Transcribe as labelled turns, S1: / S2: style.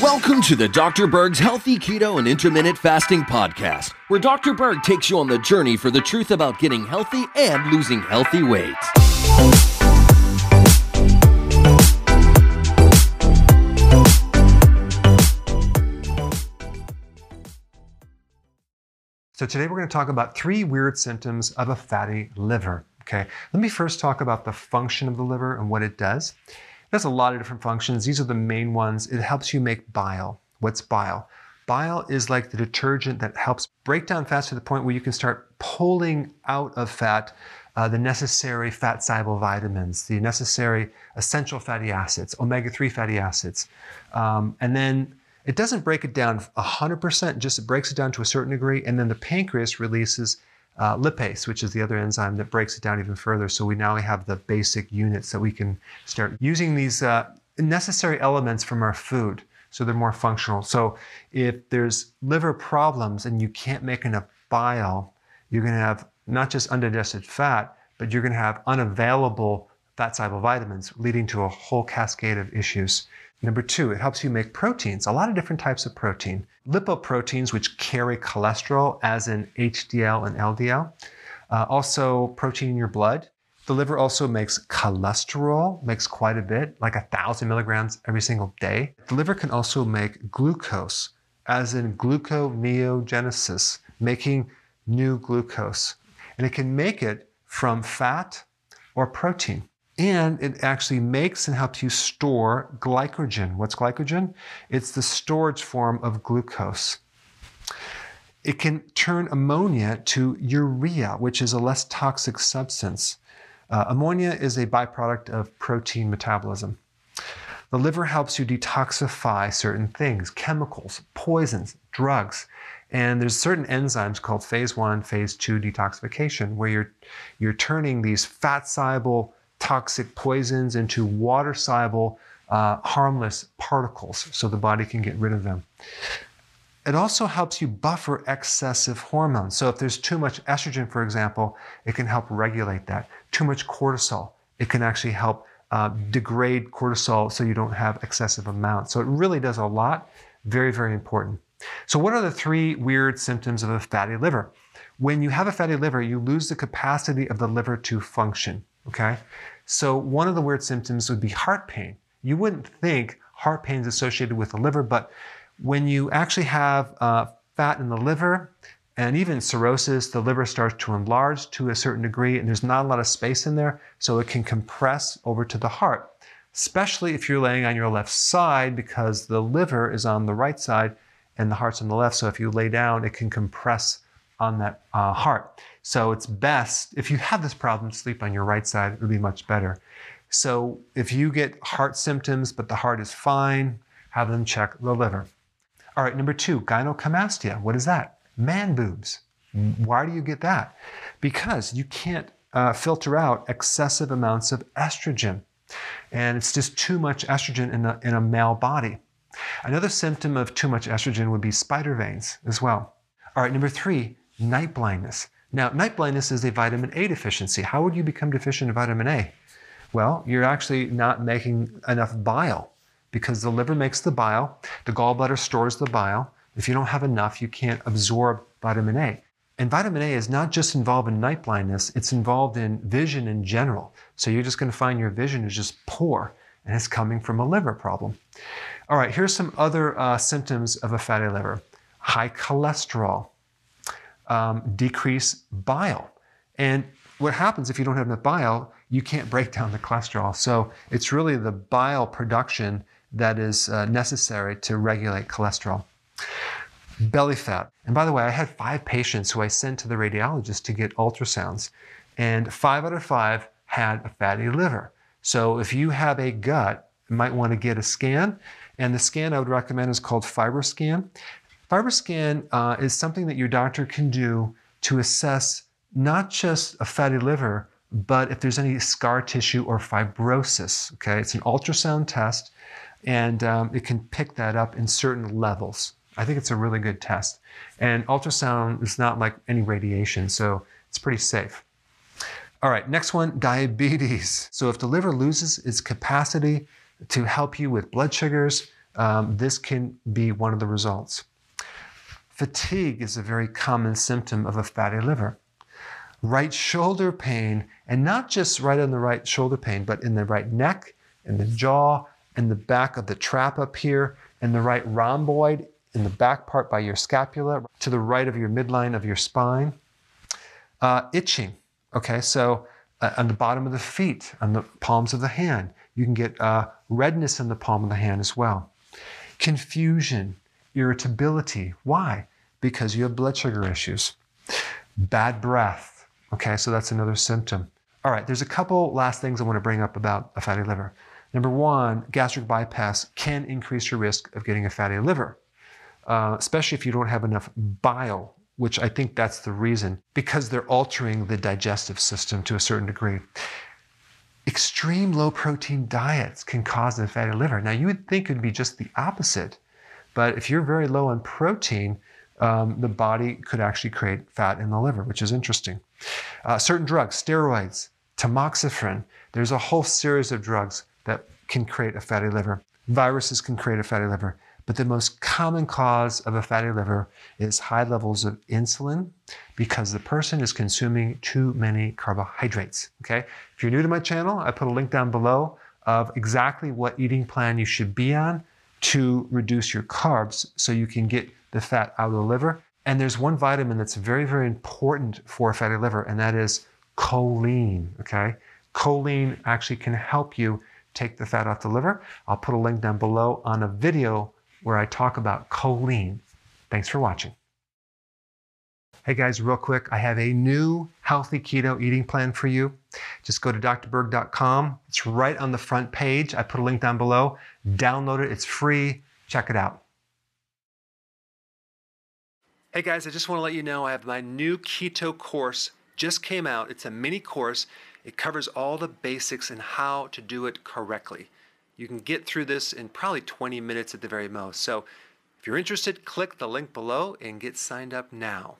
S1: Welcome to the Dr. Berg's Healthy Keto and Intermittent Fasting Podcast, where Dr. Berg takes you on the journey for the truth about getting healthy and losing healthy weight.
S2: So today we're going to talk about three weird symptoms of a fatty liver. Okay, let me first talk about the function of the liver and what it does. It has a lot of different functions. These are the main ones. It helps you make bile. What's bile? Bile is like the detergent that helps break down fats to the point where you can start pulling out of fat uh, the necessary fat soluble vitamins, the necessary essential fatty acids, omega 3 fatty acids. Um, and then it doesn't break it down 100%, just it breaks it down to a certain degree, and then the pancreas releases uh, lipase, which is the other enzyme that breaks it down even further. So we now have the basic units that we can start using these uh, necessary elements from our food so they're more functional. So if there's liver problems and you can't make enough bile, you're going to have not just undigested fat, but you're going to have unavailable fat soluble vitamins, leading to a whole cascade of issues. Number two, it helps you make proteins, a lot of different types of protein. Lipoproteins, which carry cholesterol, as in HDL and LDL. Uh, also, protein in your blood. The liver also makes cholesterol, makes quite a bit, like a thousand milligrams every single day. The liver can also make glucose, as in gluconeogenesis, making new glucose. And it can make it from fat or protein. And it actually makes and helps you store glycogen. What's glycogen? It's the storage form of glucose. It can turn ammonia to urea, which is a less toxic substance. Uh, ammonia is a byproduct of protein metabolism. The liver helps you detoxify certain things, chemicals, poisons, drugs. And there's certain enzymes called phase one, phase two detoxification, where you're, you're turning these fat soluble toxic poisons into water soluble, uh, harmless particles so the body can get rid of them. It also helps you buffer excessive hormones. So, if there's too much estrogen, for example, it can help regulate that. Too much cortisol, it can actually help uh, degrade cortisol so you don't have excessive amounts. So, it really does a lot. Very, very important. So, what are the three weird symptoms of a fatty liver? When you have a fatty liver, you lose the capacity of the liver to function. Okay? So one of the weird symptoms would be heart pain. You wouldn't think heart pain is associated with the liver, but when you actually have uh, fat in the liver and even cirrhosis, the liver starts to enlarge to a certain degree, and there's not a lot of space in there, so it can compress over to the heart, especially if you're laying on your left side because the liver is on the right side and the heart's on the left. So if you lay down, it can compress on that uh, heart. So it's best, if you have this problem, sleep on your right side, it would be much better. So if you get heart symptoms, but the heart is fine, have them check the liver. All right, number two, gynecomastia. What is that? Man boobs. Why do you get that? Because you can't uh, filter out excessive amounts of estrogen. And it's just too much estrogen in a, in a male body. Another symptom of too much estrogen would be spider veins as well. All right, number three, night blindness. Now, night blindness is a vitamin A deficiency. How would you become deficient in vitamin A? Well, you're actually not making enough bile because the liver makes the bile, the gallbladder stores the bile. If you don't have enough, you can't absorb vitamin A. And vitamin A is not just involved in night blindness, it's involved in vision in general. So you're just going to find your vision is just poor and it's coming from a liver problem. All right, here's some other uh, symptoms of a fatty liver high cholesterol, um, decrease bile. And what happens if you don't have enough bile, you can't break down the cholesterol. So it's really the bile production that is uh, necessary to regulate cholesterol. Belly fat. And by the way, I had five patients who I sent to the radiologist to get ultrasounds, and five out of five had a fatty liver. So if you have a gut, you might want to get a scan. And the scan I would recommend is called FibroScan. FibroScan uh, is something that your doctor can do to assess not just a fatty liver, but if there's any scar tissue or fibrosis. Okay, it's an ultrasound test, and um, it can pick that up in certain levels. I think it's a really good test. And ultrasound is not like any radiation, so it's pretty safe. All right, next one diabetes. So, if the liver loses its capacity to help you with blood sugars, um, this can be one of the results. Fatigue is a very common symptom of a fatty liver. Right shoulder pain, and not just right on the right shoulder pain, but in the right neck, in the jaw, in the back of the trap up here, in the right rhomboid, in the back part by your scapula, to the right of your midline of your spine. Uh, itching, okay, so uh, on the bottom of the feet, on the palms of the hand, you can get uh, redness in the palm of the hand as well. Confusion, irritability. Why? Because you have blood sugar issues. Bad breath. Okay, so that's another symptom. All right, there's a couple last things I want to bring up about a fatty liver. Number one, gastric bypass can increase your risk of getting a fatty liver, uh, especially if you don't have enough bile, which I think that's the reason, because they're altering the digestive system to a certain degree extreme low protein diets can cause a fatty liver. Now, you would think it would be just the opposite, but if you're very low on protein, um, the body could actually create fat in the liver, which is interesting. Uh, certain drugs, steroids, tamoxifen, there's a whole series of drugs that can create a fatty liver. Viruses can create a fatty liver. But the most common cause of a fatty liver is high levels of insulin because the person is consuming too many carbohydrates. Okay? If you're new to my channel, I put a link down below of exactly what eating plan you should be on to reduce your carbs so you can get the fat out of the liver. And there's one vitamin that's very, very important for a fatty liver, and that is choline. Okay? Choline actually can help you take the fat off the liver. I'll put a link down below on a video where I talk about choline. Thanks for watching. Hey guys, real quick, I have a new healthy keto eating plan for you. Just go to drberg.com. It's right on the front page. I put a link down below. Download it, it's free. Check it out. Hey guys, I just want to let you know I have my new keto course just came out. It's a mini course. It covers all the basics and how to do it correctly. You can get through this in probably 20 minutes at the very most. So if you're interested, click the link below and get signed up now.